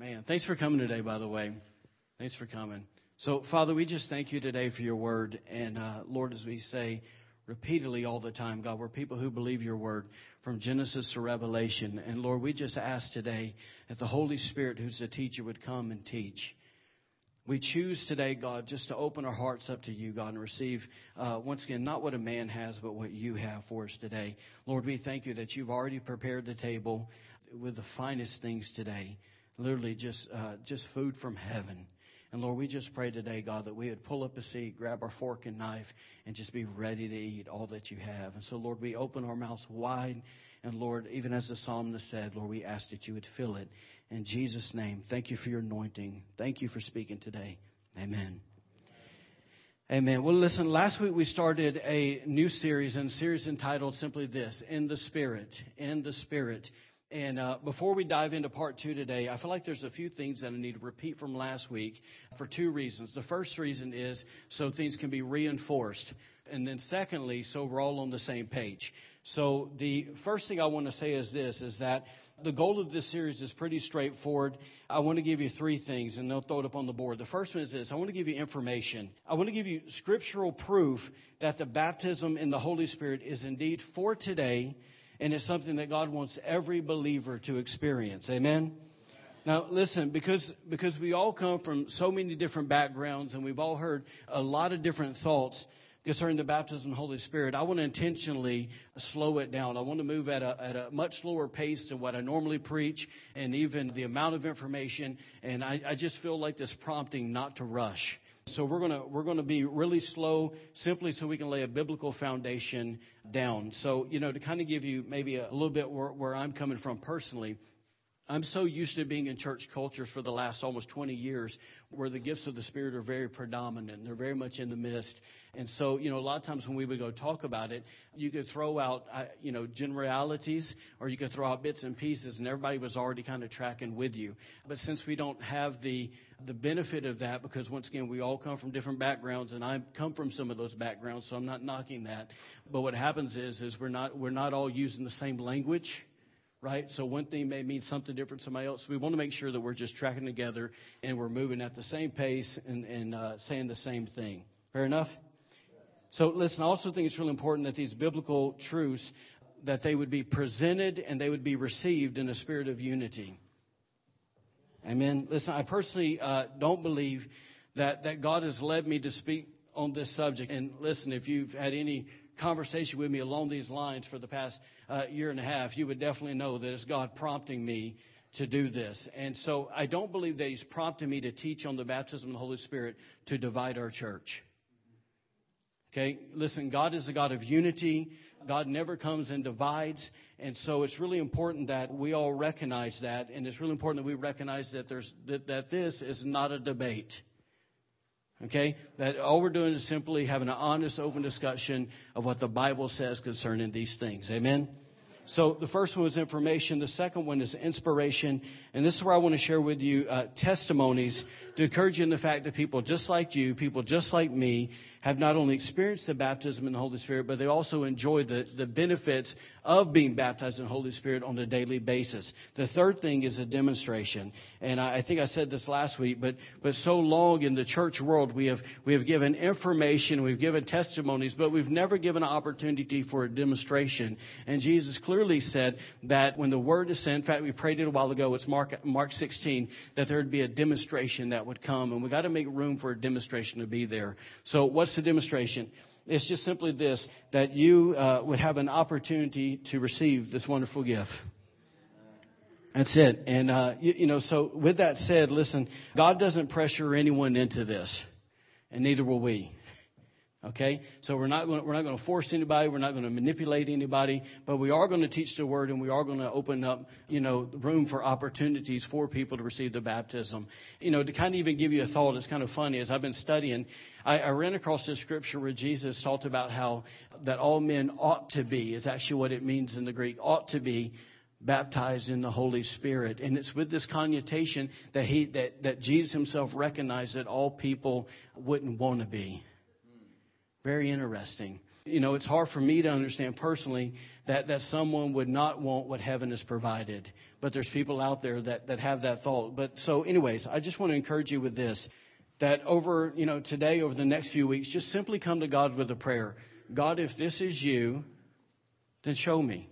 Man, thanks for coming today, by the way. Thanks for coming. So, Father, we just thank you today for your word. And, uh, Lord, as we say repeatedly all the time, God, we're people who believe your word from Genesis to Revelation. And, Lord, we just ask today that the Holy Spirit, who's the teacher, would come and teach. We choose today, God, just to open our hearts up to you, God, and receive, uh, once again, not what a man has, but what you have for us today. Lord, we thank you that you've already prepared the table with the finest things today. Literally, just, uh, just food from heaven. And Lord, we just pray today, God, that we would pull up a seat, grab our fork and knife, and just be ready to eat all that you have. And so, Lord, we open our mouths wide. And Lord, even as the psalmist said, Lord, we ask that you would fill it. In Jesus' name, thank you for your anointing. Thank you for speaking today. Amen. Amen. Well, listen, last week we started a new series, and series entitled simply this In the Spirit. In the Spirit. And uh, before we dive into part two today, I feel like there's a few things that I need to repeat from last week for two reasons. The first reason is so things can be reinforced. And then secondly, so we're all on the same page. So the first thing I want to say is this, is that the goal of this series is pretty straightforward. I want to give you three things, and they'll throw it up on the board. The first one is this I want to give you information. I want to give you scriptural proof that the baptism in the Holy Spirit is indeed for today and it's something that God wants every believer to experience. Amen? Now, listen, because, because we all come from so many different backgrounds and we've all heard a lot of different thoughts concerning the baptism of the Holy Spirit, I want to intentionally slow it down. I want to move at a, at a much slower pace than what I normally preach and even the amount of information. And I, I just feel like this prompting not to rush. So we're going to we're to be really slow simply so we can lay a biblical foundation down. So, you know, to kind of give you maybe a little bit where, where I'm coming from personally, I'm so used to being in church cultures for the last almost 20 years where the gifts of the Spirit are very predominant. They're very much in the midst. And so, you know, a lot of times when we would go talk about it, you could throw out, uh, you know, generalities or you could throw out bits and pieces and everybody was already kind of tracking with you. But since we don't have the, the benefit of that, because once again, we all come from different backgrounds and I come from some of those backgrounds, so I'm not knocking that. But what happens is, is we're not, we're not all using the same language right? So one thing may mean something different to somebody else. We want to make sure that we're just tracking together and we're moving at the same pace and, and uh, saying the same thing. Fair enough? So listen, I also think it's really important that these biblical truths that they would be presented and they would be received in a spirit of unity. Amen. Listen, I personally uh, don't believe that that God has led me to speak on this subject. And listen, if you've had any conversation with me along these lines for the past uh, year and a half, you would definitely know that it's God prompting me to do this. And so I don't believe that He's prompting me to teach on the baptism of the Holy Spirit to divide our church. Okay, listen, God is a God of unity. God never comes and divides. And so it's really important that we all recognize that. And it's really important that we recognize that, there's, that, that this is not a debate. Okay? That all we're doing is simply having an honest, open discussion of what the Bible says concerning these things. Amen? So the first one was information. The second one is inspiration. And this is where I want to share with you uh, testimonies to encourage you in the fact that people just like you, people just like me, have not only experienced the baptism in the Holy Spirit, but they also enjoy the, the benefits of being baptized in the Holy Spirit on a daily basis. The third thing is a demonstration. And I, I think I said this last week, but, but so long in the church world, we have, we have given information, we've given testimonies, but we've never given an opportunity for a demonstration. And Jesus clearly said that when the word is sent, in fact, we prayed it a while ago, it's Mark, Mark 16, that there would be a demonstration that would come. And we've got to make room for a demonstration to be there. So what's What's the demonstration? It's just simply this that you uh, would have an opportunity to receive this wonderful gift. That's it. And, uh, you, you know, so with that said, listen, God doesn't pressure anyone into this, and neither will we. Okay? So we're not going to, we're not going to force anybody, we're not going to manipulate anybody, but we are going to teach the word and we are going to open up, you know, room for opportunities for people to receive the baptism. You know, to kind of even give you a thought, it's kind of funny as I've been studying, I, I ran across this scripture where Jesus talked about how that all men ought to be is actually what it means in the Greek, ought to be baptized in the Holy Spirit. And it's with this connotation that he that, that Jesus himself recognized that all people wouldn't want to be. Very interesting. you know, it's hard for me to understand personally that, that someone would not want what heaven has provided. But there's people out there that, that have that thought. But so anyways, I just want to encourage you with this. That over, you know, today, over the next few weeks, just simply come to God with a prayer. God, if this is you, then show me.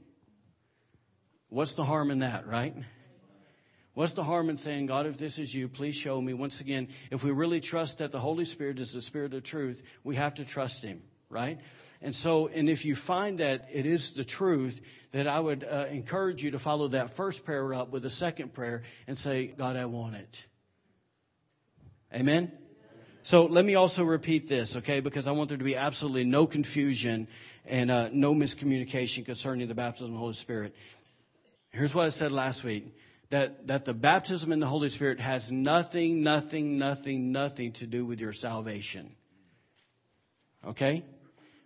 What's the harm in that, right? What's the harm in saying, God, if this is you, please show me? Once again, if we really trust that the Holy Spirit is the Spirit of truth, we have to trust Him, right? And so, and if you find that it is the truth, that I would uh, encourage you to follow that first prayer up with a second prayer and say, God, I want it. Amen? So let me also repeat this, okay, because I want there to be absolutely no confusion and uh, no miscommunication concerning the baptism of the Holy Spirit. Here's what I said last week that, that the baptism in the Holy Spirit has nothing, nothing, nothing, nothing to do with your salvation. Okay?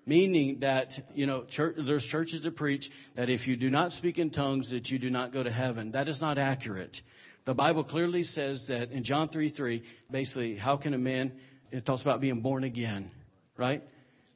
Meaning that, you know, church, there's churches that preach that if you do not speak in tongues, that you do not go to heaven. That is not accurate. The Bible clearly says that in John 3 3, basically, how can a man, it talks about being born again, right?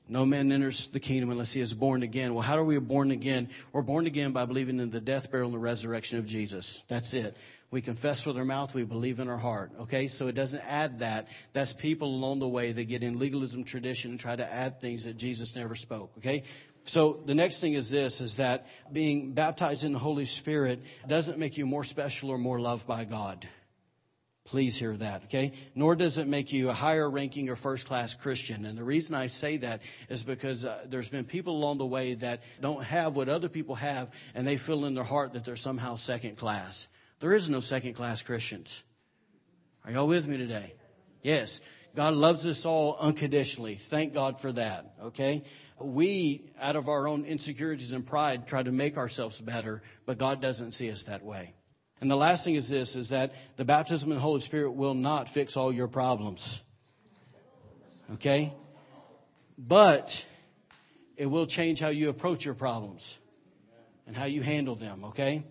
No man enters the kingdom unless he is born again. Well, how are we born again? We're born again by believing in the death, burial, and the resurrection of Jesus. That's it. We confess with our mouth, we believe in our heart. Okay? So it doesn't add that. That's people along the way that get in legalism tradition and try to add things that Jesus never spoke. Okay? So the next thing is this, is that being baptized in the Holy Spirit doesn't make you more special or more loved by God. Please hear that, okay? Nor does it make you a higher ranking or first class Christian. And the reason I say that is because uh, there's been people along the way that don't have what other people have and they feel in their heart that they're somehow second class. There is no second class Christians. Are y'all with me today? Yes. God loves us all unconditionally. Thank God for that, okay? We, out of our own insecurities and pride, try to make ourselves better, but God doesn't see us that way. And the last thing is this, is that the baptism in the Holy Spirit will not fix all your problems. Okay? But it will change how you approach your problems and how you handle them, okay?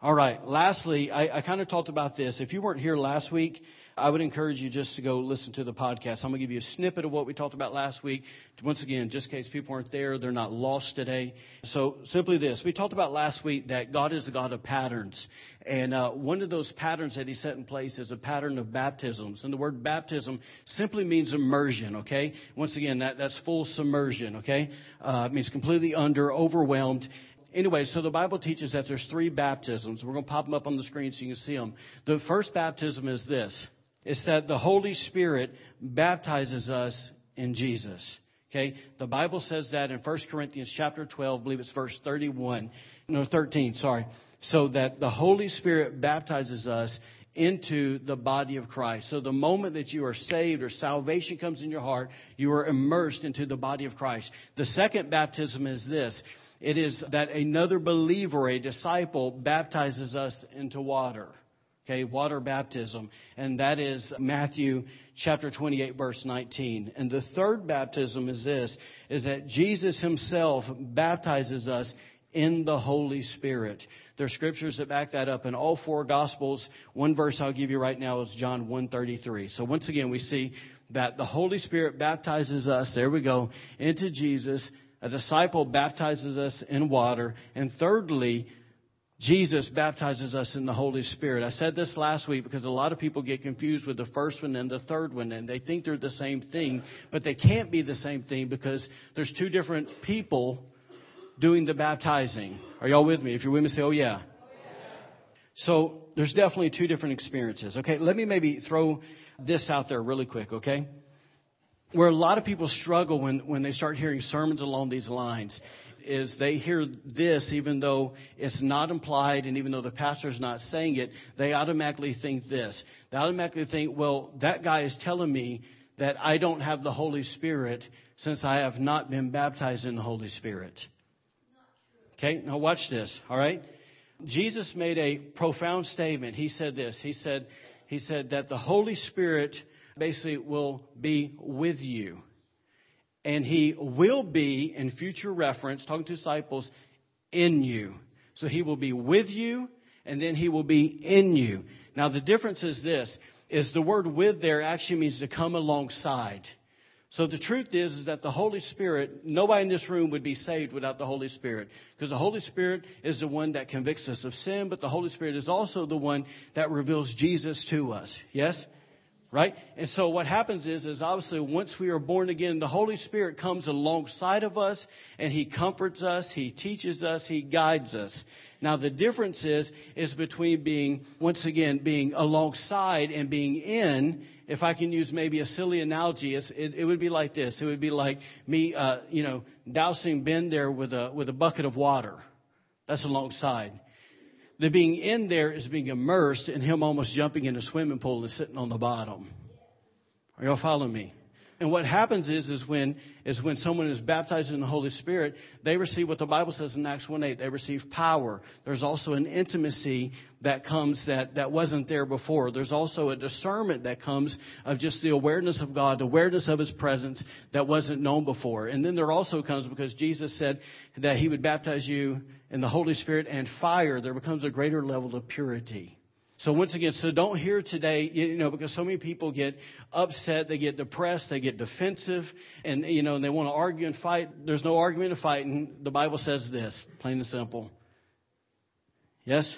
All right. Lastly, I, I kind of talked about this. If you weren't here last week, I would encourage you just to go listen to the podcast. I'm going to give you a snippet of what we talked about last week. Once again, just in case people aren't there, they're not lost today. So simply this. We talked about last week that God is the God of patterns. And uh, one of those patterns that he set in place is a pattern of baptisms. And the word baptism simply means immersion, okay? Once again, that, that's full submersion, okay? Uh, it means completely under, overwhelmed anyway, so the Bible teaches that there's three baptisms. We're going to pop them up on the screen so you can see them. The first baptism is this. It's that the Holy Spirit baptizes us in Jesus. Okay? The Bible says that in 1 Corinthians chapter 12, I believe it's verse 31, no, 13, sorry. So that the Holy Spirit baptizes us into the body of Christ. So the moment that you are saved or salvation comes in your heart, you are immersed into the body of Christ. The second baptism is this. It is that another believer, a disciple, baptizes us into water. Okay, water baptism. And that is Matthew chapter 28 verse 19. And the third baptism is this, is that Jesus himself baptizes us in the Holy Spirit. There are scriptures that back that up in all four gospels. One verse I'll give you right now is John 133. So once again, we see that the Holy Spirit baptizes us, there we go, into Jesus. A disciple baptizes us in water. And thirdly, Jesus baptizes us in the Holy Spirit. I said this last week because a lot of people get confused with the first one and the third one, and they think they're the same thing, but they can't be the same thing because there's two different people doing the baptizing. Are y'all with me? If you're with me, say, oh yeah. So there's definitely two different experiences. Okay, let me maybe throw this out there really quick, okay? Where a lot of people struggle when, when they start hearing sermons along these lines is they hear this even though it's not implied and even though the pastor is not saying it, they automatically think this. They automatically think, well, that guy is telling me that I don't have the Holy Spirit since I have not been baptized in the Holy Spirit. Okay, now watch this, all right? Jesus made a profound statement. He said this. He said, he said that the Holy Spirit basically will be with you. And he will be, in future reference, talking to disciples, in you. So he will be with you, and then he will be in you. Now the difference is this, is the word with there actually means to come alongside. So the truth is, is that the Holy Spirit, nobody in this room would be saved without the Holy Spirit. Because the Holy Spirit is the one that convicts us of sin, but the Holy Spirit is also the one that reveals Jesus to us. Yes? Right? And so what happens is, is obviously once we are born again, the Holy Spirit comes alongside of us and He comforts us, He teaches us, He guides us. Now the difference is, is between being, once again, being alongside and being in if I can use maybe a silly analogy, it, it, would be like this. It would be like me, uh, you know, dousing Ben there with a, with a bucket of water. That's alongside. The being in there is being immersed and him almost jumping in a swimming pool and sitting on the bottom. Are y'all following me? And what happens is, is when, is when someone is baptized in the Holy Spirit, they receive what the Bible says in Acts 1 8. They receive power. There's also an intimacy that comes that, that wasn't there before. There's also a discernment that comes of just the awareness of God, the awareness of His presence that wasn't known before. And then there also comes because Jesus said that He would baptize you in the Holy Spirit and fire. There becomes a greater level of purity. So once again, so don't hear today, you know, because so many people get upset, they get depressed, they get defensive, and, you know, and they want to argue and fight. There's no argument or fighting. The Bible says this, plain and simple. Yes?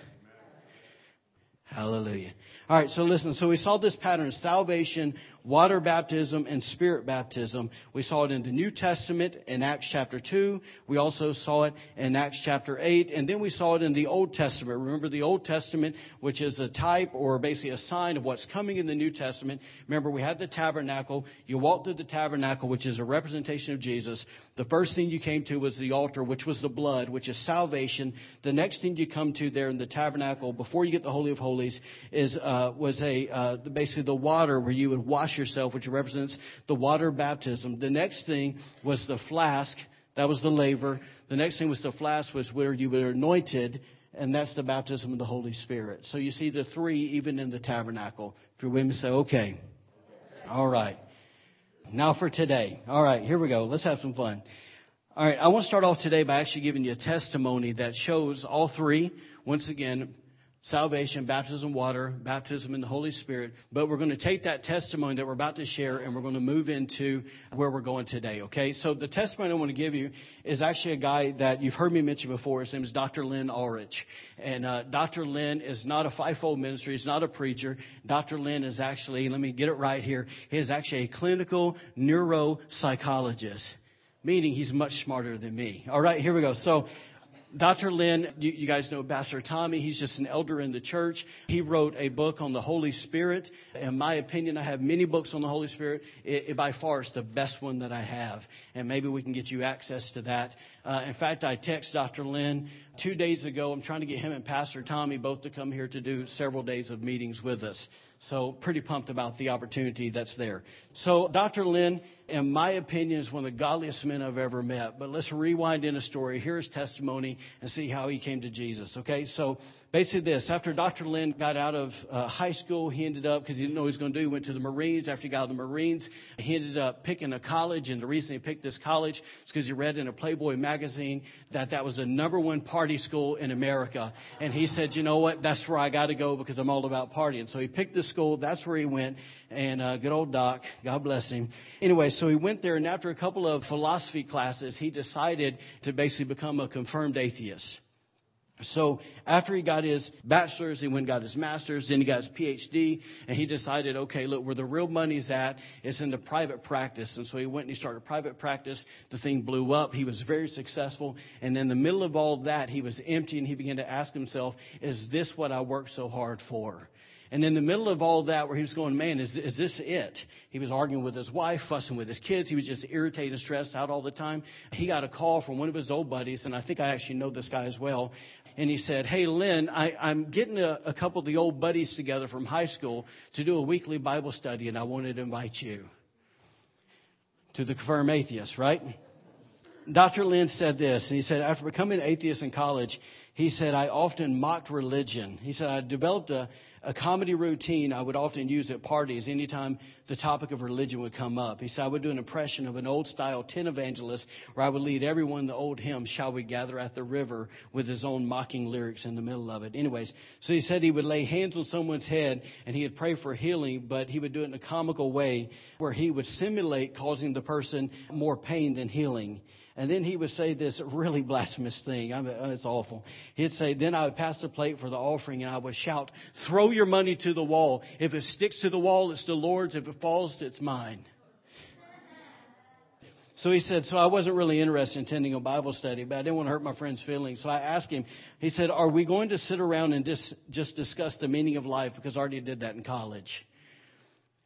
Hallelujah. All right, so listen. So we saw this pattern salvation, water baptism, and spirit baptism. We saw it in the New Testament in Acts chapter 2. We also saw it in Acts chapter 8. And then we saw it in the Old Testament. Remember the Old Testament, which is a type or basically a sign of what's coming in the New Testament. Remember, we had the tabernacle. You walked through the tabernacle, which is a representation of Jesus. The first thing you came to was the altar, which was the blood, which is salvation. The next thing you come to there in the tabernacle, before you get the Holy of Holies, is uh, uh, was a uh, basically the water where you would wash yourself, which represents the water baptism. The next thing was the flask. That was the laver. The next thing was the flask, was where you were anointed, and that's the baptism of the Holy Spirit. So you see the three even in the tabernacle. If you're with me, say, okay. All right. Now for today. All right, here we go. Let's have some fun. All right, I want to start off today by actually giving you a testimony that shows all three. Once again, salvation, baptism water, baptism in the Holy Spirit. But we're going to take that testimony that we're about to share and we're going to move into where we're going today, okay? So the testimony I want to give you is actually a guy that you've heard me mention before. His name is Dr. Lynn Ulrich. And uh, Dr. Lynn is not a fivefold ministry. He's not a preacher. Dr. Lynn is actually, let me get it right here, he is actually a clinical neuropsychologist meaning he's much smarter than me. All right, here we go. So Dr. Lynn, you, you, guys know Pastor Tommy. He's just an elder in the church. He wrote a book on the Holy Spirit. In my opinion, I have many books on the Holy Spirit. It, it by far is the best one that I have. And maybe we can get you access to that. Uh, in fact, I text Dr. Lynn two days ago. I'm trying to get him and Pastor Tommy both to come here to do several days of meetings with us. So pretty pumped about the opportunity that's there. So Dr. Lynn, in my opinion, is one of the godliest men I've ever met. But let's rewind in a story. Hear his testimony and see how he came to Jesus. Okay, so basically this. After Dr. Lynn got out of uh, high school, he ended up, because he didn't know what he was going to do, he went to the Marines. After he got out of the Marines, he ended up picking a college. And the reason he picked this college is because he read in a Playboy magazine that that was the number one party school in America. And he said, you know what? That's where I got to go because I'm all about partying. So he picked this school. That's where he went. And uh, good old Doc, God bless him. Anyway, so he went there, and after a couple of philosophy classes, he decided to basically become a confirmed atheist. So after he got his bachelor's, he went and got his master's, then he got his PhD, and he decided, okay, look, where the real money's at is in the private practice. And so he went and he started private practice. The thing blew up. He was very successful. And in the middle of all that, he was empty and he began to ask himself, is this what I worked so hard for? And in the middle of all that, where he was going, man, is, is this it? He was arguing with his wife, fussing with his kids. He was just irritated and stressed out all the time. He got a call from one of his old buddies, and I think I actually know this guy as well and he said, Hey, Lynn, I, I'm getting a, a couple of the old buddies together from high school to do a weekly Bible study, and I wanted to invite you to the confirmed atheist, right? Dr. Lynn said this, and he said, after becoming an atheist in college, He said, I often mocked religion. He said, I developed a, a comedy routine I would often use at parties anytime the topic of religion would come up. He said, I would do an impression of an old style tin evangelist where I would lead everyone the old hymn, Shall We Gather at the River, with his own mocking lyrics in the middle of it. Anyways, so he said he would lay hands on someone's head and he would pray for healing, but he would do it in a comical way where he would simulate causing the person more pain than healing. And then he would say this really blasphemous thing. I mean, it's awful. He'd say, then I would pass the plate for the offering and I would shout, throw your money to the wall. If it sticks to the wall, it's the Lord's. If it falls, it's mine. So he said, so I wasn't really interested in attending a Bible study, but I didn't want to hurt my friend's feelings. So I asked him, he said, are we going to sit around and just, just discuss the meaning of life? Because I already did that in college.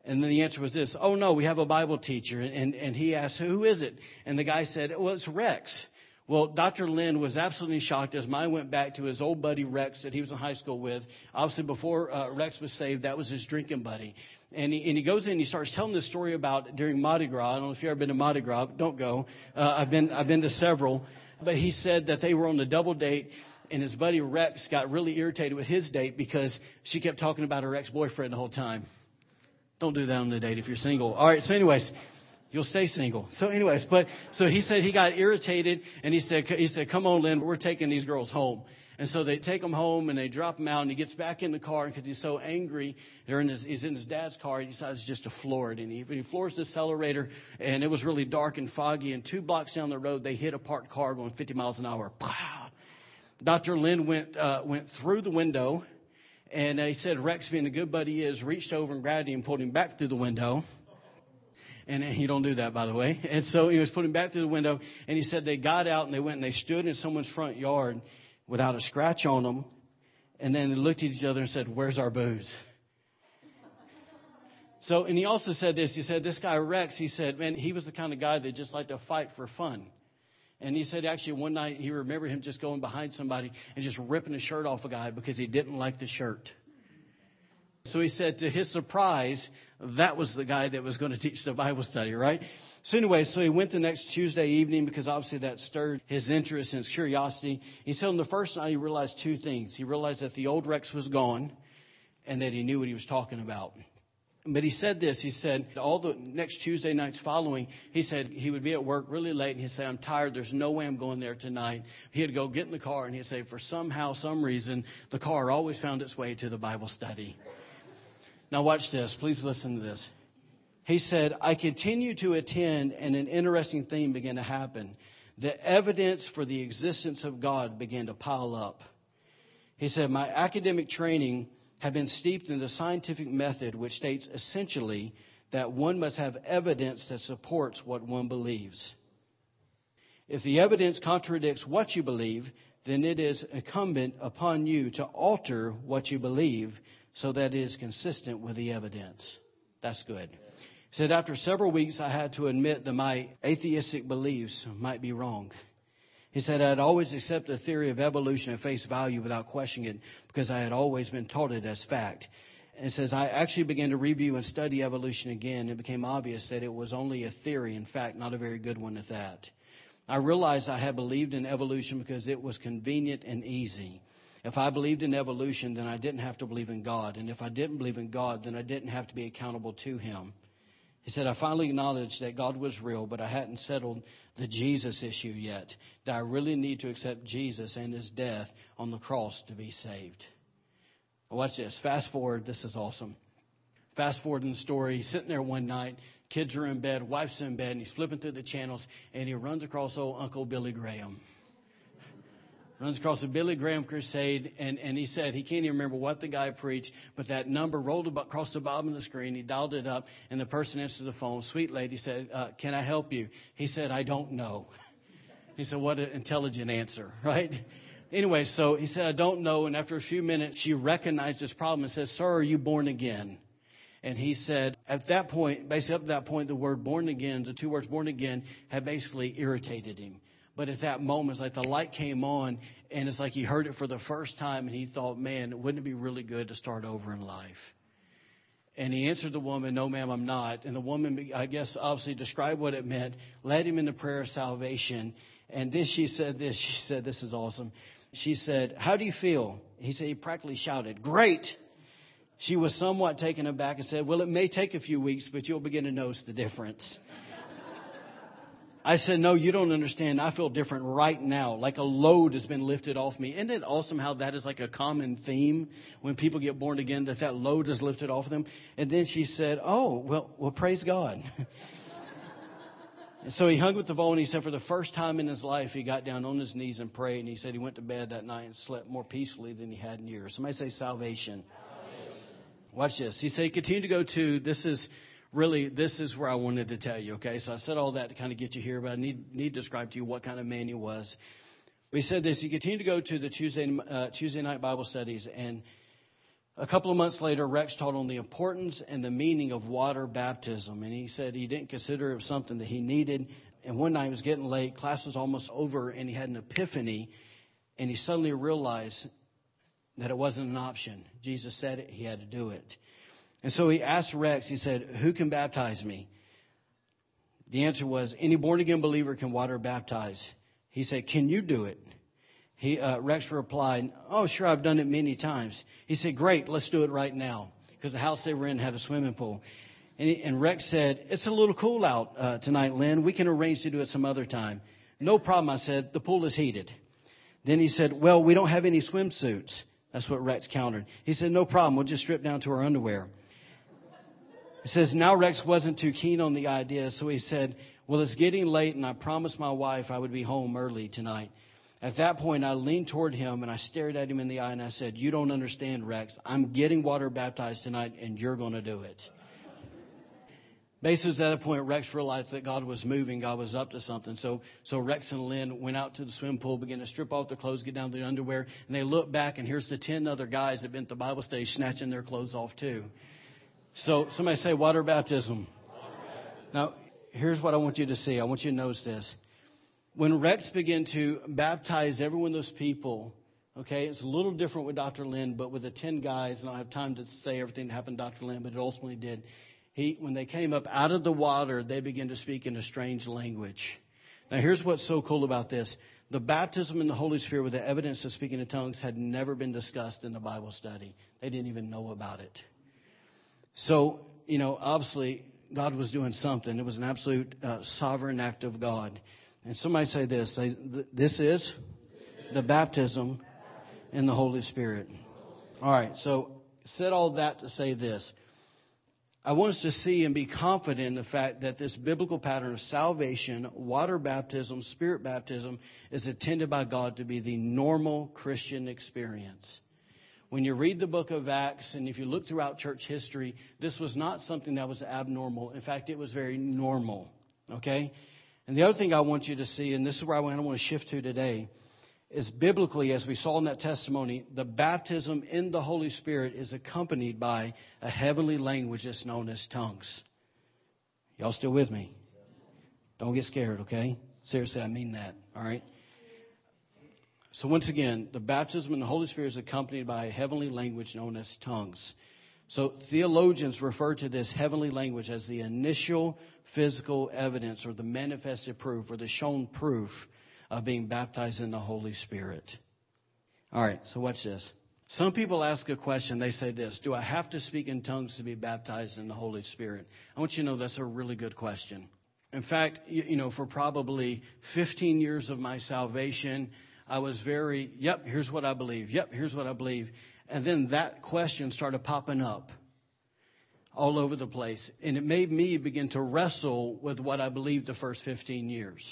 And then the answer was this, oh no, we have a Bible teacher. And, and he asked, who is it? And the guy said, well, it's Rex. Well, Dr. Lynn was absolutely shocked as mine went back to his old buddy Rex that he was in high school with. Obviously, before uh, Rex was saved, that was his drinking buddy. And he, and he goes in and he starts telling this story about during Mardi Gras. I don't know if you've ever been to Mardi Gras. Don't go. Uh, I've been I've been to several. But he said that they were on a double date and his buddy Rex got really irritated with his date because she kept talking about her ex-boyfriend the whole time. Don't do that on the date if you're single. All right. So, anyways, you'll stay single. So, anyways, but so he said he got irritated, and he said he said, "Come on, Lynn, we're taking these girls home." And so they take him home and they drop him out, and he gets back in the car because he's so angry. They're in his, he's in his dad's car. He decides just to floor it, and he, he floors the accelerator, and it was really dark and foggy. And two blocks down the road, they hit a parked car going 50 miles an hour. Pow! Dr. Lynn went uh, went through the window and he said Rex, being the good buddy he is, reached over and grabbed him and pulled him back through the window. And he don't do that, by the way. And so he was putting him back through the window. And he said they got out and they went and they stood in someone's front yard without a scratch on them. And then they looked at each other and said, where's our booze? So, and he also said this. He said, this guy Rex, he said, man, he was the kind of guy that just liked to fight for fun. And he said actually one night he remembered him just going behind somebody and just ripping his shirt off a guy because he didn't like the shirt. So he said to his surprise, that was the guy that was going to teach the Bible study, right? So anyway, so he went the next Tuesday evening because obviously that stirred his interest and his curiosity. He said on the first night he realized two things. He realized that the old Rex was gone and that he knew what he was talking about. But he said this. He said, all the next Tuesday nights following, he said he would be at work really late and he'd say, I'm tired. There's no way I'm going there tonight. He'd go get in the car and he'd say, for somehow, some reason, the car always found its way to the Bible study. Now watch this. Please listen to this. He said, I continued to attend and an interesting thing began to happen. The evidence for the existence of God began to pile up. He said, my academic training have been steeped in the scientific method which states essentially that one must have evidence that supports what one believes. If the evidence contradicts what you believe, then it is incumbent upon you to alter what you believe so that it is consistent with the evidence. That's good. He said, after several weeks, I had to admit that my atheistic beliefs might be wrong. He said, I'd always accept the theory of evolution at face value without questioning it because I had always been taught it as fact. And it says, I actually began to review and study evolution again. It became obvious that it was only a theory, in fact, not a very good one at that. I realized I had believed in evolution because it was convenient and easy. If I believed in evolution, then I didn't have to believe in God. And if I didn't believe in God, then I didn't have to be accountable to Him. He said, I finally acknowledged that God was real, but I hadn't settled the Jesus issue yet. That I really need to accept Jesus and his death on the cross to be saved. Watch this. Fast forward. This is awesome. Fast forward in the story. He's sitting there one night. Kids are in bed. Wife's in bed. And he's flipping through the channels. And he runs across old Uncle Billy Graham runs across a Billy Graham crusade, and, and he said he can't even remember what the guy preached, but that number rolled across the bottom of the screen. He dialed it up, and the person answered the phone. Sweet lady said, uh, "Can I help you?" He said, "I don't know." He said, "What an intelligent answer, right?" Anyway, so he said, "I don't know," and after a few minutes, she recognized his problem and said, "Sir, are you born again?" And he said, at that point, basically up to that point, the word born again, the two words born again, had basically irritated him. But at that moment, it's like the light came on, and it's like he heard it for the first time, and he thought, man, wouldn't it be really good to start over in life? And he answered the woman, No, ma'am, I'm not. And the woman, I guess, obviously described what it meant, led him in the prayer of salvation. And this, she said this. She said, This is awesome. She said, How do you feel? He said, He practically shouted, Great! She was somewhat taken aback and said, Well, it may take a few weeks, but you'll begin to notice the difference. I said, No, you don't understand. I feel different right now. Like a load has been lifted off me. Isn't it awesome how that is like a common theme when people get born again, that that load is lifted off of them? And then she said, Oh, well, well praise God. and so he hung with the phone and he said, For the first time in his life, he got down on his knees and prayed. And he said he went to bed that night and slept more peacefully than he had in years. Somebody say salvation. salvation. Watch this. He said he continued to go to, this is really, this is where I wanted to tell you, okay? So I said all that to kind of get you here, but I need, need to describe to you what kind of man he was. We said this, he continued to go to the Tuesday, uh, Tuesday night Bible studies, and a couple of months later, Rex taught on the importance and the meaning of water baptism. And he said he didn't consider it something that he needed. And one night it was getting late, class was almost over, and he had an epiphany, and he suddenly realized that it wasn't an option. Jesus said it, he had to do it. And so he asked Rex, he said, Who can baptize me? The answer was, Any born again believer can water baptize. He said, Can you do it? He, uh, Rex replied, Oh, sure, I've done it many times. He said, Great, let's do it right now. Because the house they were in had a swimming pool. And, and Rex said, It's a little cool out uh, tonight, Lynn. We can arrange to do it some other time. No problem, I said. The pool is heated. Then he said, Well, we don't have any swimsuits. That's what Rex countered. He said, No problem. We'll just strip down to our underwear. It says, now Rex wasn't too keen on the idea, so he said, well, it's getting late and I promised my wife I would be home early tonight. At that point, I leaned toward him and I stared at him in the eye and I said, you don't understand, Rex. I'm getting water baptized tonight and you're going to do it. Basically, at that point, Rex realized that God was moving. God was up to something. So, so Rex and Lynn went out to the swim pool, began to strip off their clothes, get down to their underwear, and they looked back, and here's the ten other guys that been at the Bible study snatching their clothes off too. So somebody say water baptism. Now, here's what I want you to see. I want you to notice this. When Rex began to baptize every one of those people, okay, it's a little different with Dr. Lynn, but with the 10 guys, and I don't have time to say everything that happened to Dr. Lynn, but it ultimately did. He, when they came up out of the water, they began to speak in a strange language. Now, here's what's so cool about this. The baptism in the Holy Spirit with the evidence of speaking in tongues had never been discussed in the Bible study. They didn't even know about it. So, you know, obviously God was doing something. It was an absolute uh, sovereign act of God. And somebody say this. Say, this is the baptism in the Holy Spirit. All right. So said all that to say this. I want us to see and be confident in the fact that this biblical pattern of salvation, water baptism, spirit baptism is intended by God to be the normal Christian experience. When you read the book of Acts and if you look throughout church history, this was not something that was abnormal. In fact, it was very normal. Okay? And the other thing I want you to see, and this is where I want to shift to today, is biblically, as we saw in that testimony, the baptism in the Holy Spirit is accompanied by a heavenly language that's known as tongues. Y'all still with me? Don't get scared, okay? Seriously, I mean that, all right? So, once again, the baptism in the Holy Spirit is accompanied by a heavenly language known as tongues. So, theologians refer to this heavenly language as the initial physical evidence or the manifested proof or the shown proof of being baptized in the Holy Spirit. All right, so watch this. Some people ask a question. They say this Do I have to speak in tongues to be baptized in the Holy Spirit? I want you to know that's a really good question. In fact, you know, for probably 15 years of my salvation, I was very, yep, here's what I believe. Yep, here's what I believe. And then that question started popping up all over the place. And it made me begin to wrestle with what I believed the first 15 years.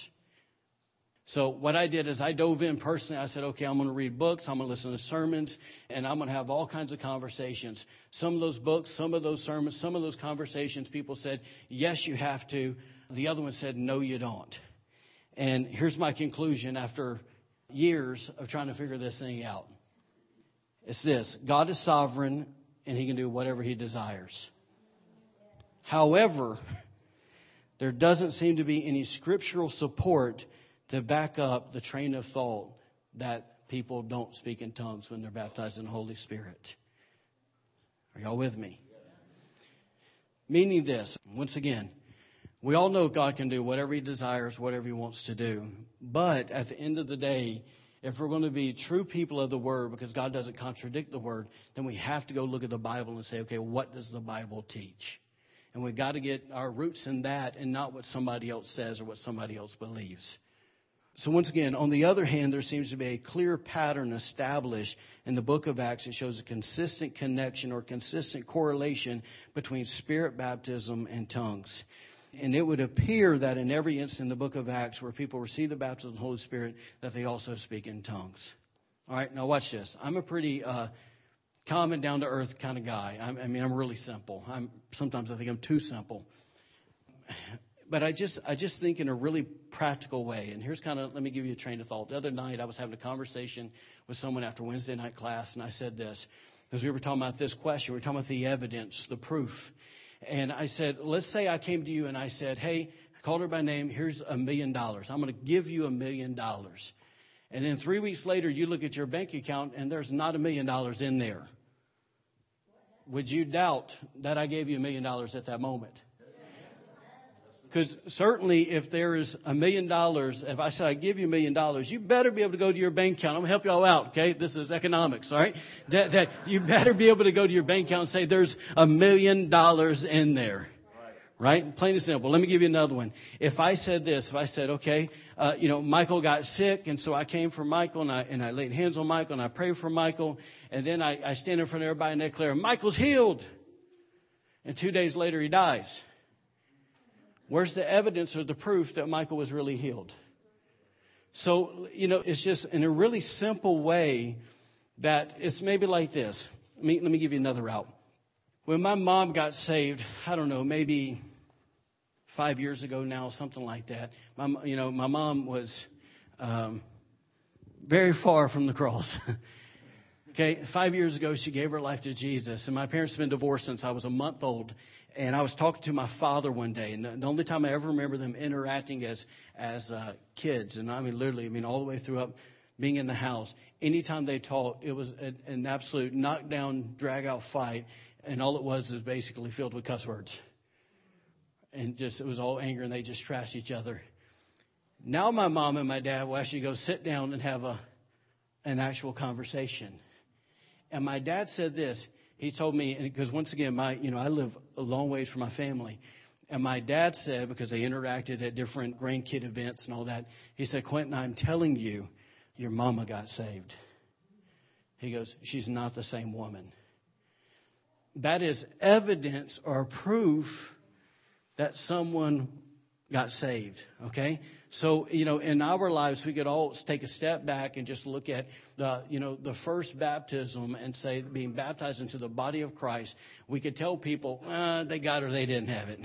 So what I did is I dove in personally. I said, okay, I'm going to read books. I'm going to listen to sermons and I'm going to have all kinds of conversations. Some of those books, some of those sermons, some of those conversations, people said, yes, you have to. The other one said, no, you don't. And here's my conclusion after years of trying to figure this thing out. It's this God is sovereign and he can do whatever he desires. However, there doesn't seem to be any scriptural support to back up the train of thought that people don't speak in tongues when they're baptized in the Holy Spirit. Are y'all with me? Meaning this, once again, we all know God can do whatever He desires, whatever He wants to do. But at the end of the day, if we're going to be true people of the Word, because God doesn't contradict the Word, then we have to go look at the Bible and say, okay, what does the Bible teach? And we've got to get our roots in that and not what somebody else says or what somebody else believes. So, once again, on the other hand, there seems to be a clear pattern established in the book of Acts that shows a consistent connection or consistent correlation between spirit baptism and tongues. And it would appear that in every instance in the book of Acts where people receive the baptism of the Holy Spirit, that they also speak in tongues. All right, now watch this. I'm a pretty uh, calm and down to earth kind of guy. I'm, I mean, I'm really simple. I'm sometimes I think I'm too simple. But I just I just think in a really practical way. And here's kind of let me give you a train of thought. The other night I was having a conversation with someone after Wednesday night class, and I said this because we were talking about this question. We were talking about the evidence, the proof. And I said, let's say I came to you and I said, hey, I called her by name. Here's a million dollars. I'm going to give you a million dollars. And then three weeks later, you look at your bank account and there's not a million dollars in there. Would you doubt that I gave you a million dollars at that moment? Because certainly, if there is a million dollars, if I say I give you a million dollars, you better be able to go to your bank account. I'm gonna help you all out. Okay, this is economics, all right? That, that you better be able to go to your bank account and say there's a million dollars in there, right? Plain and simple. Let me give you another one. If I said this, if I said, okay, uh, you know, Michael got sick, and so I came for Michael, and I and I laid hands on Michael, and I prayed for Michael, and then I, I stand in front of everybody and declare, Michael's healed. And two days later, he dies. Where's the evidence or the proof that Michael was really healed? So, you know, it's just in a really simple way that it's maybe like this. Let me, let me give you another route. When my mom got saved, I don't know, maybe five years ago now, something like that. My, you know, my mom was um, very far from the cross. okay, five years ago, she gave her life to Jesus, and my parents have been divorced since I was a month old and I was talking to my father one day, and the only time I ever remember them interacting as as uh, kids, and I mean literally, I mean all the way through up being in the house. Anytime they talked, it was an, an absolute knockdown, drag out fight, and all it was is basically filled with cuss words, and just it was all anger, and they just trashed each other. Now my mom and my dad will actually go sit down and have a an actual conversation. And my dad said this he told me because once again, my you know I live a long ways from my family, and my dad said because they interacted at different grandkid events and all that, he said, Quentin, I'm telling you, your mama got saved. He goes, she's not the same woman. That is evidence or proof that someone got saved. Okay? So, you know, in our lives, we could all take a step back and just look at the, you know, the first baptism and say being baptized into the body of Christ. We could tell people, uh, they got it or they didn't have it.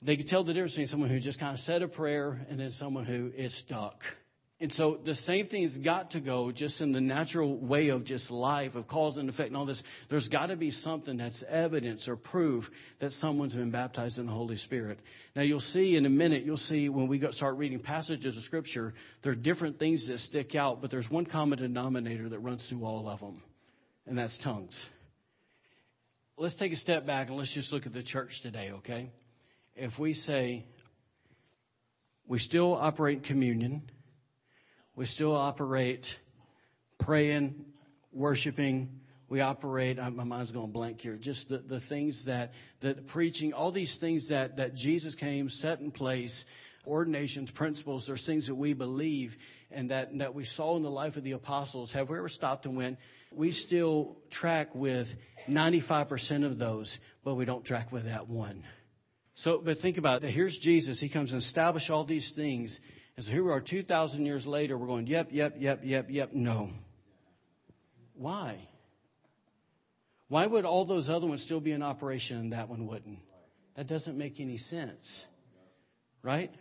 They could tell the difference between someone who just kind of said a prayer and then someone who is stuck. And so the same thing's got to go just in the natural way of just life, of cause and effect and all this. There's got to be something that's evidence or proof that someone's been baptized in the Holy Spirit. Now you'll see in a minute, you'll see when we start reading passages of Scripture, there are different things that stick out, but there's one common denominator that runs through all of them, and that's tongues. Let's take a step back and let's just look at the church today, okay? If we say we still operate communion, we still operate praying, worshiping. We operate, my mind's going blank here, just the, the things that, that preaching, all these things that, that Jesus came, set in place, ordinations, principles, there's things that we believe and that, that we saw in the life of the apostles. Have we ever stopped and went, we still track with 95% of those, but we don't track with that one. So, but think about it. Here's Jesus. He comes and establishes all these things. And so here we are 2,000 years later, we're going, yep, yep, yep, yep, yep, no. Why? Why would all those other ones still be in operation and that one wouldn't? That doesn't make any sense. Right?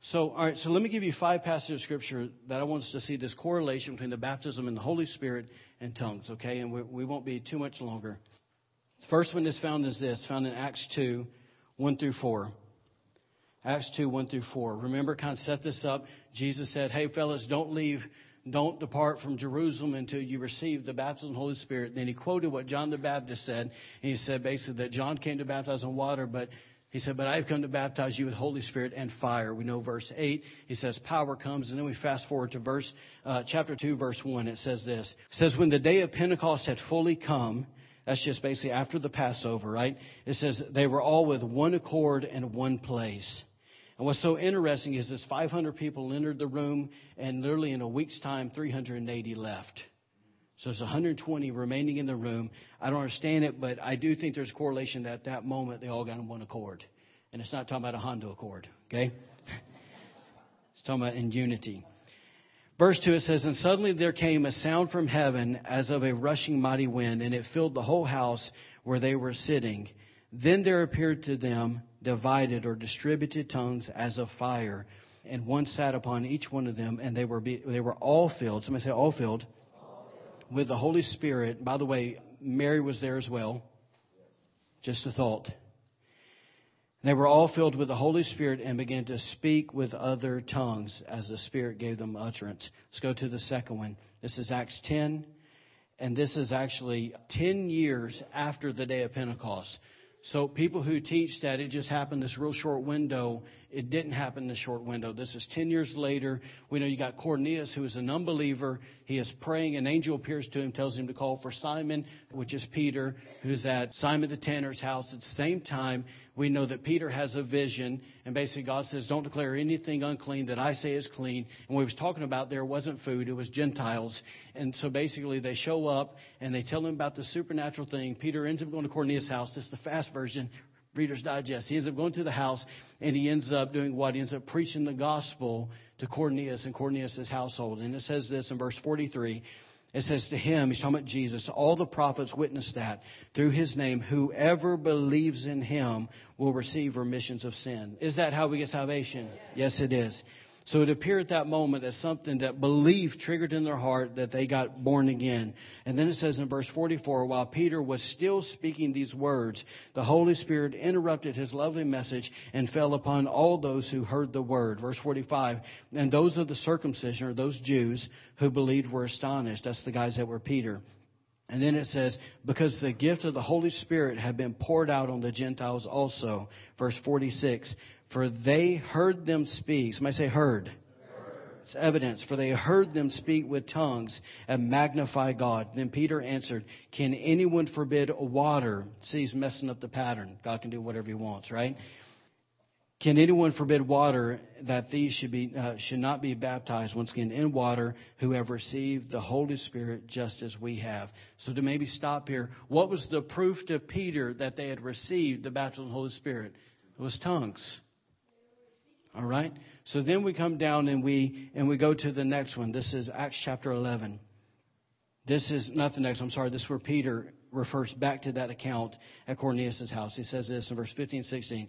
So, all right, so let me give you five passages of scripture that I want us to see this correlation between the baptism and the Holy Spirit and tongues, okay? And we, we won't be too much longer. The first one is found is this, found in Acts 2, 1 through 4. Acts 2, 1 through 4. Remember, kind of set this up. Jesus said, Hey, fellas, don't leave, don't depart from Jerusalem until you receive the baptism of the Holy Spirit. Then he quoted what John the Baptist said. And he said basically that John came to baptize in water, but He said, But I have come to baptize you with Holy Spirit and fire. We know verse 8. He says, Power comes. And then we fast forward to verse, uh, chapter 2, verse 1. It says this. It says, When the day of Pentecost had fully come, that's just basically after the Passover, right? It says, They were all with one accord and one place. And what's so interesting is this 500 people entered the room, and literally in a week's time, 380 left. So there's 120 remaining in the room. I don't understand it, but I do think there's a correlation that at that moment they all got in one accord. And it's not talking about a Honda Accord, okay? it's talking about in unity. Verse 2 it says, And suddenly there came a sound from heaven as of a rushing mighty wind, and it filled the whole house where they were sitting. Then there appeared to them divided or distributed tongues as of fire, and one sat upon each one of them, and they were, be, they were all filled. Somebody say all filled with the Holy Spirit. By the way, Mary was there as well. Just a thought. They were all filled with the Holy Spirit and began to speak with other tongues as the Spirit gave them utterance. Let's go to the second one. This is Acts 10, and this is actually 10 years after the day of Pentecost. So people who teach that it just happened this real short window, it didn't happen in a short window. This is 10 years later. We know you got Cornelius, who is an unbeliever. He is praying. An angel appears to him, tells him to call for Simon, which is Peter, who's at Simon the tanner's house. At the same time, we know that Peter has a vision, and basically God says, "Don't declare anything unclean that I say is clean." And what he was talking about there wasn't food; it was Gentiles. And so basically, they show up and they tell him about the supernatural thing. Peter ends up going to Cornelius' house. This is the fast version. Reader's Digest. He ends up going to the house and he ends up doing what? He ends up preaching the gospel to Cornelius and Cornelius' household. And it says this in verse 43. It says to him, he's talking about Jesus, all the prophets witness that through his name, whoever believes in him will receive remissions of sin. Is that how we get salvation? Yes, it is. So it appeared at that moment as something that belief triggered in their heart that they got born again. And then it says in verse 44, while Peter was still speaking these words, the Holy Spirit interrupted his lovely message and fell upon all those who heard the word. Verse 45, and those of the circumcision, or those Jews who believed were astonished. That's the guys that were Peter. And then it says, because the gift of the Holy Spirit had been poured out on the Gentiles also. Verse 46, for they heard them speak. Somebody say heard. It's evidence, for they heard them speak with tongues and magnify God. Then Peter answered, Can anyone forbid water? See, he's messing up the pattern. God can do whatever he wants, right? Can anyone forbid water that these should be uh, should not be baptized once again in water who have received the Holy Spirit just as we have? So to maybe stop here, what was the proof to Peter that they had received the baptism of the Holy Spirit? It was tongues. All right? So then we come down and we and we go to the next one. This is Acts chapter 11. This is not the next. I'm sorry. This is where Peter refers back to that account at Cornelius' house. He says this in verse 15, 16.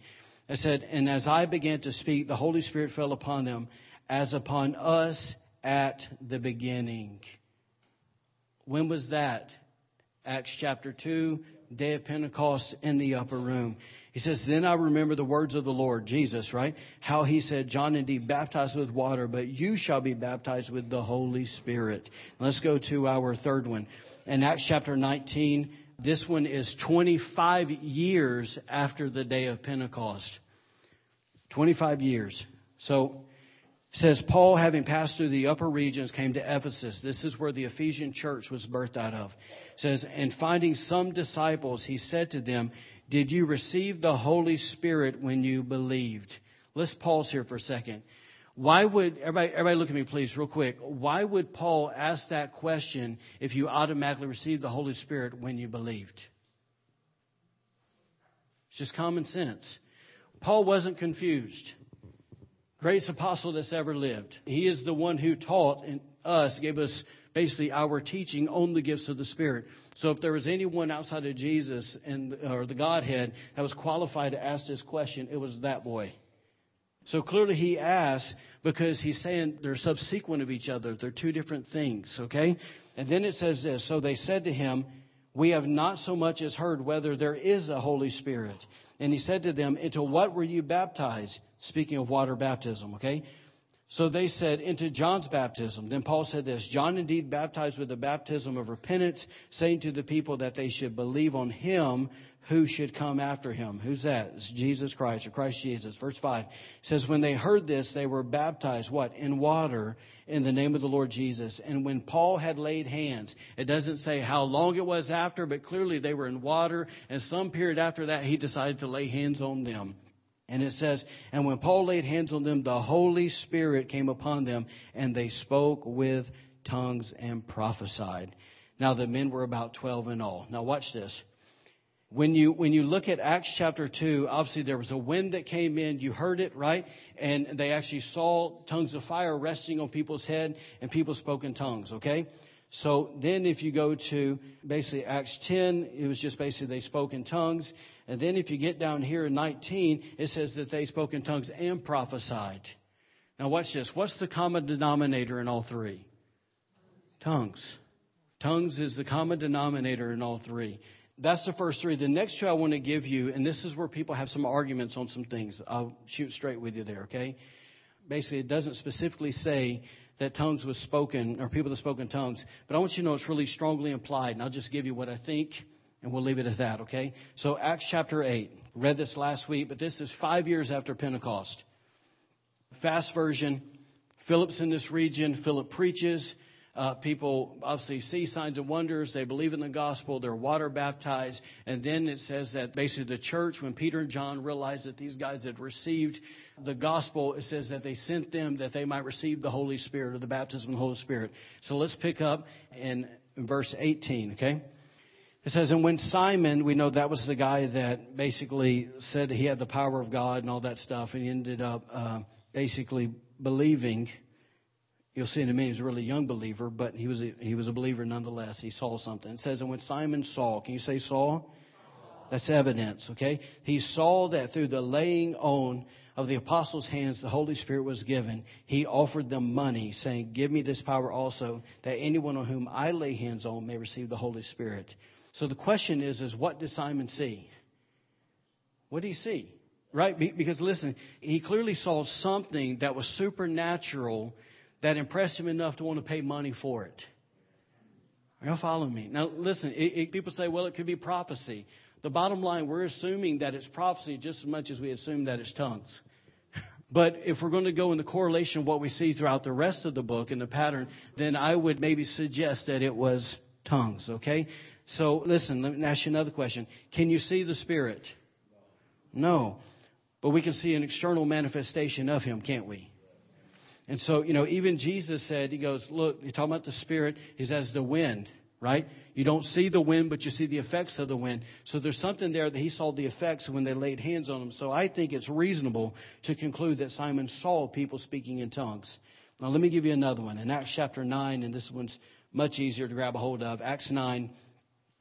It said, And as I began to speak, the Holy Spirit fell upon them as upon us at the beginning. When was that? Acts chapter 2, day of Pentecost in the upper room. He says, Then I remember the words of the Lord, Jesus, right? How he said, John indeed baptized with water, but you shall be baptized with the Holy Spirit. Let's go to our third one. In Acts chapter 19, this one is 25 years after the day of Pentecost. 25 years. So, says Paul, having passed through the upper regions, came to Ephesus. This is where the Ephesian church was birthed out of. It says, and finding some disciples, he said to them, did you receive the Holy Spirit when you believed? Let's pause here for a second. Why would, everybody, everybody look at me please real quick. Why would Paul ask that question if you automatically received the Holy Spirit when you believed? It's just common sense. Paul wasn't confused. Greatest apostle that's ever lived. He is the one who taught us, gave us basically our teaching on the gifts of the Spirit. So if there was anyone outside of Jesus and or the Godhead that was qualified to ask this question, it was that boy. So clearly he asked because he's saying they're subsequent of each other. They're two different things, okay? And then it says this, so they said to him, we have not so much as heard whether there is a Holy Spirit. And he said to them, into what were you baptized? Speaking of water baptism, okay? So they said, into John's baptism. Then Paul said this John indeed baptized with the baptism of repentance, saying to the people that they should believe on him who should come after him. Who's that? It's Jesus Christ or Christ Jesus. Verse 5 says, When they heard this, they were baptized, what? In water in the name of the Lord Jesus. And when Paul had laid hands, it doesn't say how long it was after, but clearly they were in water. And some period after that, he decided to lay hands on them. And it says, And when Paul laid hands on them, the Holy Spirit came upon them, and they spoke with tongues and prophesied. Now the men were about 12 in all. Now watch this. When you, when you look at Acts chapter 2, obviously there was a wind that came in. You heard it, right? And they actually saw tongues of fire resting on people's head and people spoke in tongues, okay? So then if you go to basically Acts 10, it was just basically they spoke in tongues. And then if you get down here in 19, it says that they spoke in tongues and prophesied. Now watch this. What's the common denominator in all three? Tongues. Tongues is the common denominator in all three. That's the first three. The next two I want to give you, and this is where people have some arguments on some things. I'll shoot straight with you there, okay? Basically, it doesn't specifically say that tongues was spoken, or people that spoke in tongues, but I want you to know it's really strongly implied, and I'll just give you what I think, and we'll leave it at that, okay? So, Acts chapter 8. Read this last week, but this is five years after Pentecost. Fast version. Philip's in this region. Philip preaches. Uh, people obviously see signs and wonders. They believe in the gospel. They're water baptized. And then it says that basically the church, when Peter and John realized that these guys had received the gospel, it says that they sent them that they might receive the Holy Spirit or the baptism of the Holy Spirit. So let's pick up in, verse 18, okay? It says, and when Simon, we know that was the guy that basically said he had the power of God and all that stuff, and he ended up uh, basically believing You'll see in a minute he was a really young believer, but he was a, he was a believer nonetheless. He saw something. It says, and when Simon saw, can you say saw? That's evidence, okay? He saw that through the laying on of the apostles' hands the Holy Spirit was given. He offered them money, saying, Give me this power also, that anyone on whom I lay hands on may receive the Holy Spirit. So the question is, is what did Simon see? What did he see? Right? Because listen, he clearly saw something that was supernatural that impressed him enough to want to pay money for it. Are y'all following me? Now, listen, it, it, people say, well, it could be prophecy. The bottom line, we're assuming that it's prophecy just as much as we assume that it's tongues. But if we're going to go in the correlation of what we see throughout the rest of the book and the pattern, then I would maybe suggest that it was tongues, okay? So listen, let me ask you another question. Can you see the Spirit? No. But we can see an external manifestation of Him, can't we? And so, you know, even Jesus said, He goes, Look, you're talking about the Spirit, He's as the wind, right? You don't see the wind, but you see the effects of the wind. So there's something there that He saw the effects when they laid hands on Him. So I think it's reasonable to conclude that Simon saw people speaking in tongues. Now, let me give you another one. In Acts chapter 9, and this one's much easier to grab a hold of. Acts 9.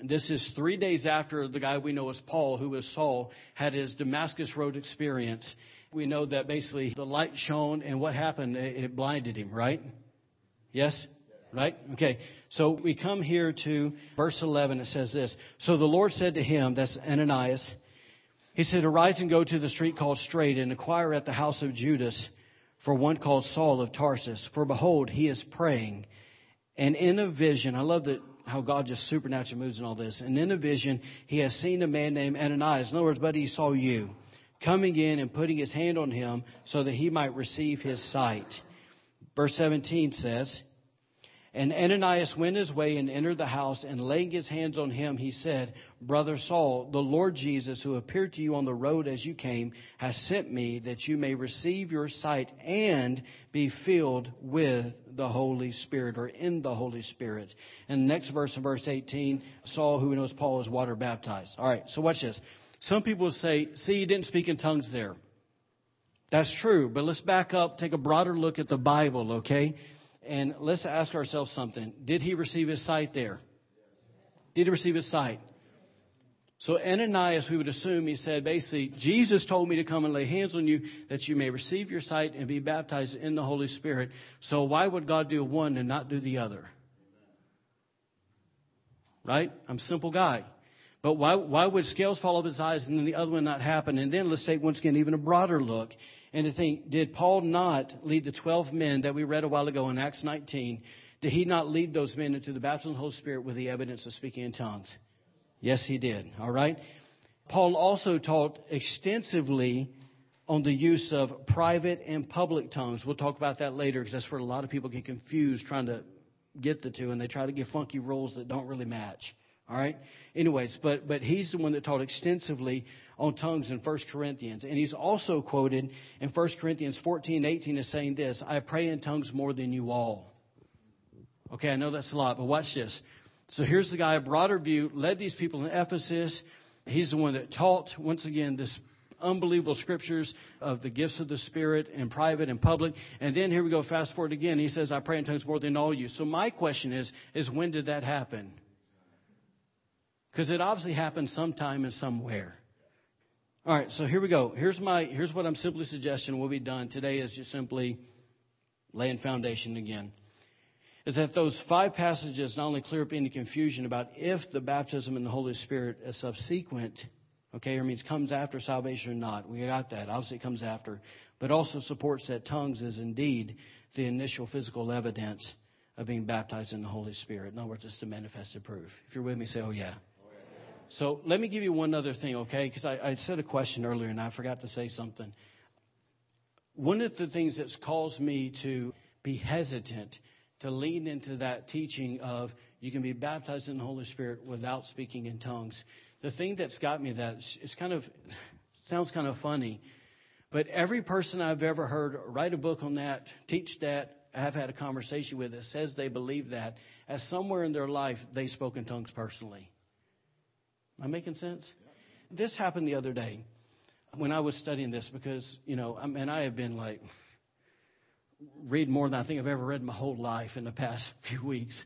This is three days after the guy we know as Paul, who was Saul, had his Damascus Road experience we know that basically the light shone, and what happened? It blinded him, right? Yes? Right? Okay. So we come here to verse 11. It says this. So the Lord said to him, that's Ananias, he said, Arise and go to the street called Straight and inquire at the house of Judas for one called Saul of Tarsus. For behold, he is praying. And in a vision, I love that how God just supernaturally moves in all this. And in a vision, he has seen a man named Ananias. In other words, buddy, he saw you coming in and putting his hand on him so that he might receive his sight. Verse 17 says, And Ananias went his way and entered the house, and laying his hands on him, he said, Brother Saul, the Lord Jesus, who appeared to you on the road as you came, has sent me that you may receive your sight and be filled with the Holy Spirit or in the Holy Spirit. And the next verse in verse 18, Saul, who knows Paul, is water baptized. All right, so watch this. Some people say, see, he didn't speak in tongues there. That's true, but let's back up, take a broader look at the Bible, okay? And let's ask ourselves something. Did he receive his sight there? Did he receive his sight? So Ananias, we would assume he said basically, Jesus told me to come and lay hands on you that you may receive your sight and be baptized in the Holy Spirit. So why would God do one and not do the other? Right? I'm a simple guy. But why, why would scales fall off his eyes and then the other one not happen? And then let's take once again even a broader look And to think, did Paul not lead the 12 men that we read a while ago in Acts 19? Did he not lead those men into the baptism of the Holy Spirit with the evidence of speaking in tongues? Yes, he did. All right. Paul also taught extensively on the use of private and public tongues. We'll talk about that later because that's where a lot of people get confused trying to get the two and they try to give funky rules that don't really match. All right. Anyways, but but he's the one that taught extensively on tongues in 1 Corinthians, and he's also quoted in 1 Corinthians 14, 18 as saying this: "I pray in tongues more than you all." Okay, I know that's a lot, but watch this. So here's the guy, a broader view, led these people in Ephesus. He's the one that taught once again this unbelievable scriptures of the gifts of the Spirit in private and public. And then here we go, fast forward again. He says, I pray in tongues more than all you. So my question is, is when did that happen? Because it obviously happened sometime and somewhere. All right, so here we go. Here's my here's what I'm simply suggesting will be done today is just simply laying foundation again. Is that those five passages not only clear up any confusion about if the baptism in the Holy Spirit is subsequent, okay, or means comes after salvation or not. We got that. Obviously it comes after. But also supports that tongues is indeed the initial physical evidence of being baptized in the Holy Spirit. In other words, it's the manifested proof. If you're with me, say, oh yeah. So let me give you one other thing, okay? Because I, I said a question earlier and I forgot to say something. One of the things that's caused me to be hesitant to lean into that teaching of you can be baptized in the Holy Spirit without speaking in tongues. The thing that's got me that it's kind of sounds kind of funny, but every person I've ever heard write a book on that, teach that, have had a conversation with that says they believe that, as somewhere in their life they spoke in tongues personally. Am I making sense? This happened the other day when I was studying this because, you know, I mean, I have been like, read more than I think I've ever read in my whole life in the past few weeks,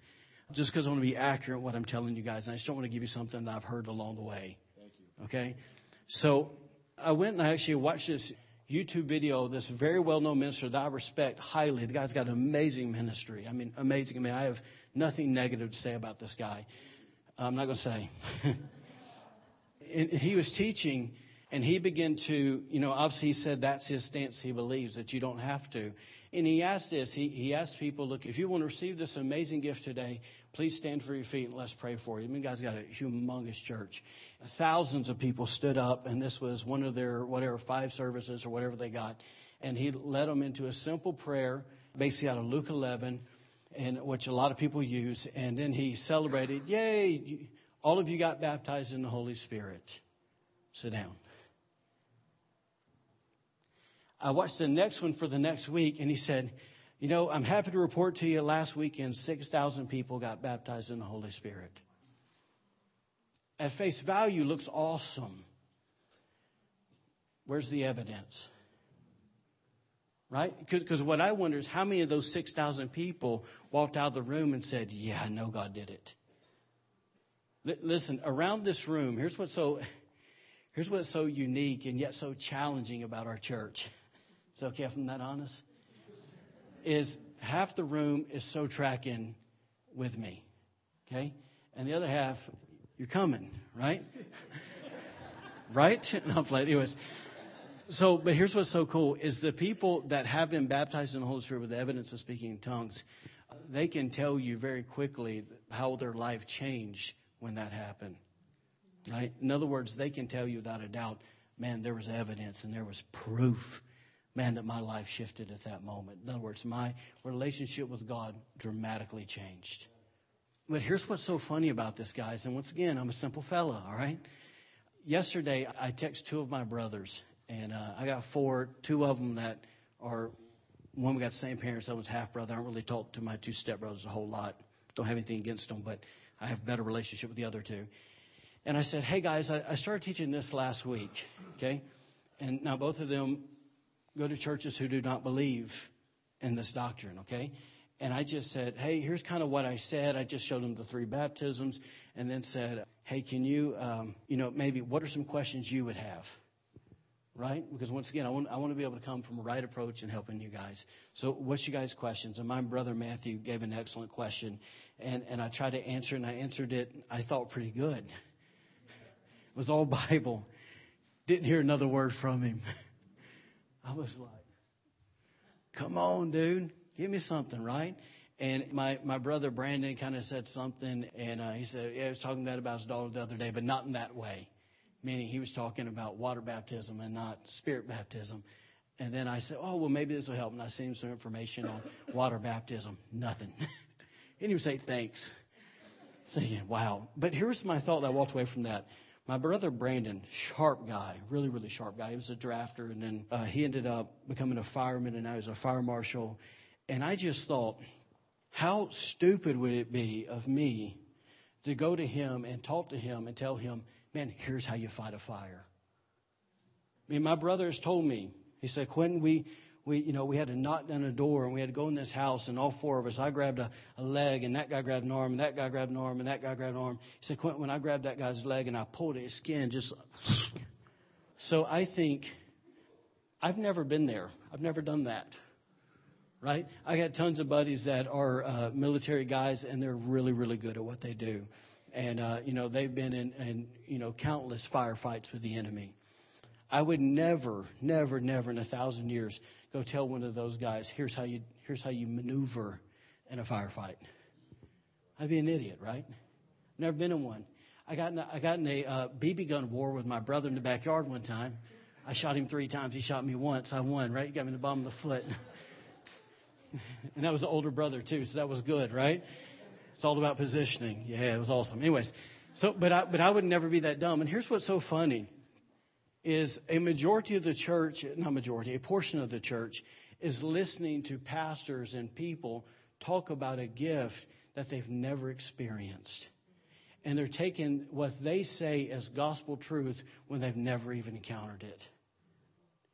just because I want to be accurate in what I'm telling you guys. And I just don't want to give you something that I've heard along the way. Thank you. Okay? So I went and I actually watched this YouTube video of this very well known minister that I respect highly. The guy's got an amazing ministry. I mean, amazing. I mean, I have nothing negative to say about this guy. I'm not going to say. he was teaching and he began to, you know, obviously he said that's his stance. He believes that you don't have to. And he asked this. He, he asked people, look, if you want to receive this amazing gift today, please stand for your feet and let's pray for you. I mean, God's got a humongous church. Thousands of people stood up, and this was one of their, whatever, five services or whatever they got. And he led them into a simple prayer, basically out of Luke 11, and which a lot of people use. And then he celebrated, yay, all of you got baptized in the Holy Spirit. Sit down. I watched the next one for the next week, and he said, You know, I'm happy to report to you last weekend 6,000 people got baptized in the Holy Spirit. At face value, looks awesome. Where's the evidence? Right? Because what I wonder is how many of those 6,000 people walked out of the room and said, Yeah, I know God did it. L- listen, around this room, here's what's so. Here's what's so unique and yet so challenging about our church. It's okay if I'm that honest. Is half the room is so tracking with me, okay, and the other half, you're coming, right? right? No, but anyways. So, but here's what's so cool is the people that have been baptized in the Holy Spirit with the evidence of speaking in tongues, they can tell you very quickly how their life changed when that happened. Right? In other words, they can tell you without a doubt, man, there was evidence and there was proof, man, that my life shifted at that moment. In other words, my relationship with God dramatically changed. But here's what's so funny about this, guys. And once again, I'm a simple fella, all right? Yesterday, I texted two of my brothers, and uh, I got four, two of them that are, one we got the same parents, other was half brother. I don't really talk to my two stepbrothers a whole lot. Don't have anything against them, but I have a better relationship with the other two. And I said, hey guys, I, I started teaching this last week, okay? And now both of them go to churches who do not believe in this doctrine, okay? And I just said, hey, here's kind of what I said. I just showed them the three baptisms and then said, hey, can you, um, you know, maybe what are some questions you would have? Right? Because once again, I want, I want to be able to come from a right approach and helping you guys. So what's you guys' questions? And my brother Matthew gave an excellent question. And, and I tried to answer and I answered it, I thought, pretty good. It was all Bible. Didn't hear another word from him. I was like, come on, dude, give me something, right? And my, my brother Brandon kind of said something, and uh, he said, yeah, he was talking that about his daughter the other day, but not in that way. Meaning he was talking about water baptism and not spirit baptism. And then I said, oh, well, maybe this will help. And I sent him some information on water baptism. Nothing. And he didn't even say thanks. Thinking, wow. But here's my thought that I walked away from that. My brother Brandon, sharp guy, really, really sharp guy. He was a drafter, and then uh, he ended up becoming a fireman, and now he's a fire marshal. And I just thought, how stupid would it be of me to go to him and talk to him and tell him, man, here's how you fight a fire. I mean, my brother has told me, he said, Quentin, we, we, you know, we had to knock down a door and we had to go in this house and all four of us, I grabbed a, a leg and that guy grabbed an arm and that guy grabbed an arm and that guy grabbed an arm. He said, Quentin, when I grabbed that guy's leg and I pulled his skin just, so I think I've never been there. I've never done that. Right? I got tons of buddies that are uh, military guys and they're really, really good at what they do. And, uh, you know, they've been in, in, you know, countless firefights with the enemy. I would never, never, never in a thousand years go tell one of those guys, here's how you, here's how you maneuver in a firefight. I'd be an idiot, right? Never been in one. I got in a, I got in a uh, BB gun war with my brother in the backyard one time. I shot him three times. He shot me once. I won, right? He got me in the bottom of the foot. and that was an older brother too, so that was good, right? It's all about positioning. Yeah, it was awesome. Anyways, so but I but I would never be that dumb. And here's what's so funny is a majority of the church, not majority, a portion of the church is listening to pastors and people talk about a gift that they've never experienced. And they're taking what they say as gospel truth when they've never even encountered it.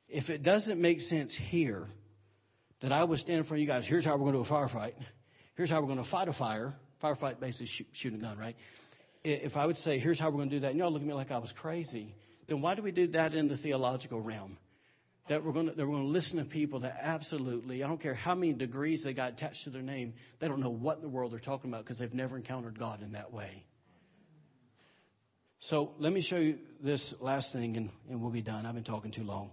If it doesn't make sense here, that I would stand in front of you guys, here's how we're going to do a firefight. Here's how we're going to fight a fire. Firefight basically shoot, shooting a gun, right? If I would say, here's how we're going to do that, and y'all look at me like I was crazy, then why do we do that in the theological realm? That we're going to, we're going to listen to people that absolutely, I don't care how many degrees they got attached to their name, they don't know what in the world they're talking about because they've never encountered God in that way. So let me show you this last thing and, and we'll be done. I've been talking too long.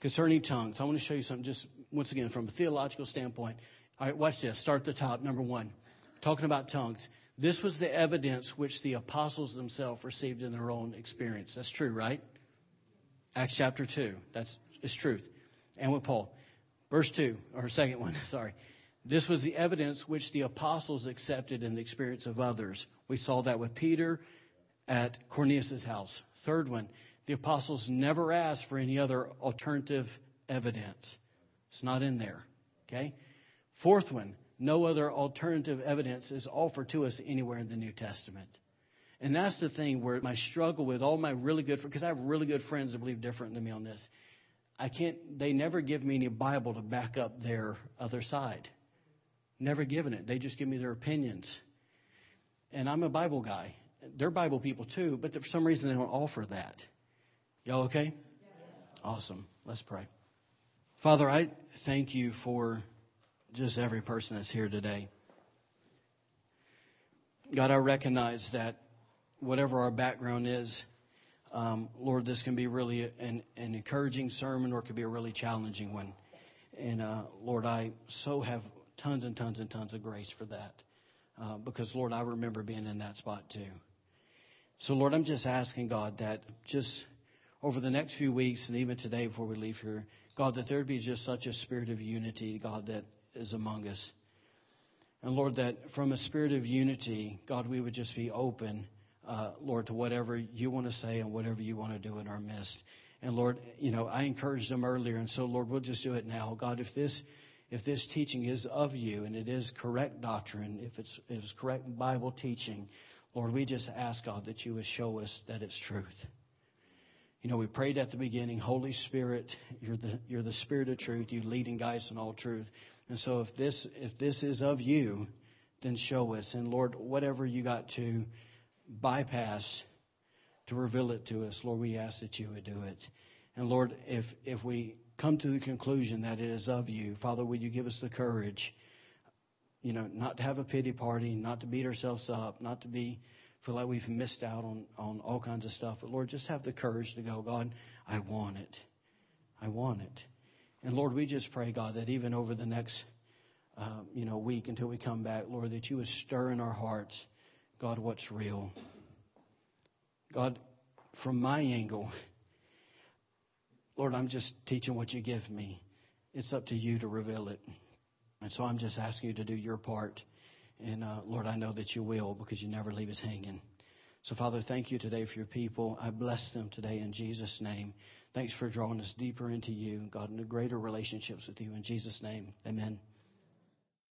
Concerning tongues, I want to show you something just once again from a theological standpoint. All right, watch this. Start at the top. Number one, talking about tongues. This was the evidence which the apostles themselves received in their own experience. That's true, right? Acts chapter 2. That's it's truth. And with Paul. Verse 2, or second one, sorry. This was the evidence which the apostles accepted in the experience of others. We saw that with Peter at Cornelius' house. Third one, the apostles never asked for any other alternative evidence. It's not in there. Okay? Fourth one, no other alternative evidence is offered to us anywhere in the New Testament. And that's the thing where my struggle with all my really good, because I have really good friends that believe different than me on this. I can't, they never give me any Bible to back up their other side. Never given it. They just give me their opinions. And I'm a Bible guy. They're Bible people too, but for some reason they don't offer that. Y'all okay? Awesome. Let's pray. Father, I thank you for just every person that's here today. God, I recognize that whatever our background is, um, Lord, this can be really an, an, encouraging sermon or it could be a really challenging one. And uh, Lord, I so have tons and tons and tons of grace for that. Uh, because, Lord, I remember being in that spot too. So, Lord, I'm just asking God that just over the next few weeks and even today before we leave here, God, that there would be just such a spirit of unity, God, that is among us. And Lord, that from a spirit of unity, God, we would just be open, uh, Lord, to whatever you want to say and whatever you want to do in our midst. And Lord, you know, I encouraged them earlier, and so Lord, we'll just do it now. God, if this if this teaching is of you and it is correct doctrine, if it's, if it's correct Bible teaching, Lord, we just ask God that you would show us that it's truth. You know, we prayed at the beginning, Holy Spirit, you're the, you're the Spirit of truth. You lead and guide us in all truth. And so if this, if this is of you, then show us. And Lord, whatever you got to bypass to reveal it to us, Lord, we ask that you would do it. And Lord, if, if we come to the conclusion that it is of you, Father, would you give us the courage, you know, not to have a pity party, not to beat ourselves up, not to be feel like we've missed out on, on all kinds of stuff. But Lord, just have the courage to go, God, I want it. I want it. And Lord, we just pray, God, that even over the next uh, you know week until we come back, Lord, that you would stir in our hearts, God, what's real. God, from my angle, Lord, I'm just teaching what you give me. It's up to you to reveal it. And so I'm just asking you to do your part. And uh, Lord, I know that you will because you never leave us hanging. So, Father, thank you today for your people. I bless them today in Jesus' name. Thanks for drawing us deeper into you, God, into greater relationships with you. In Jesus' name, amen.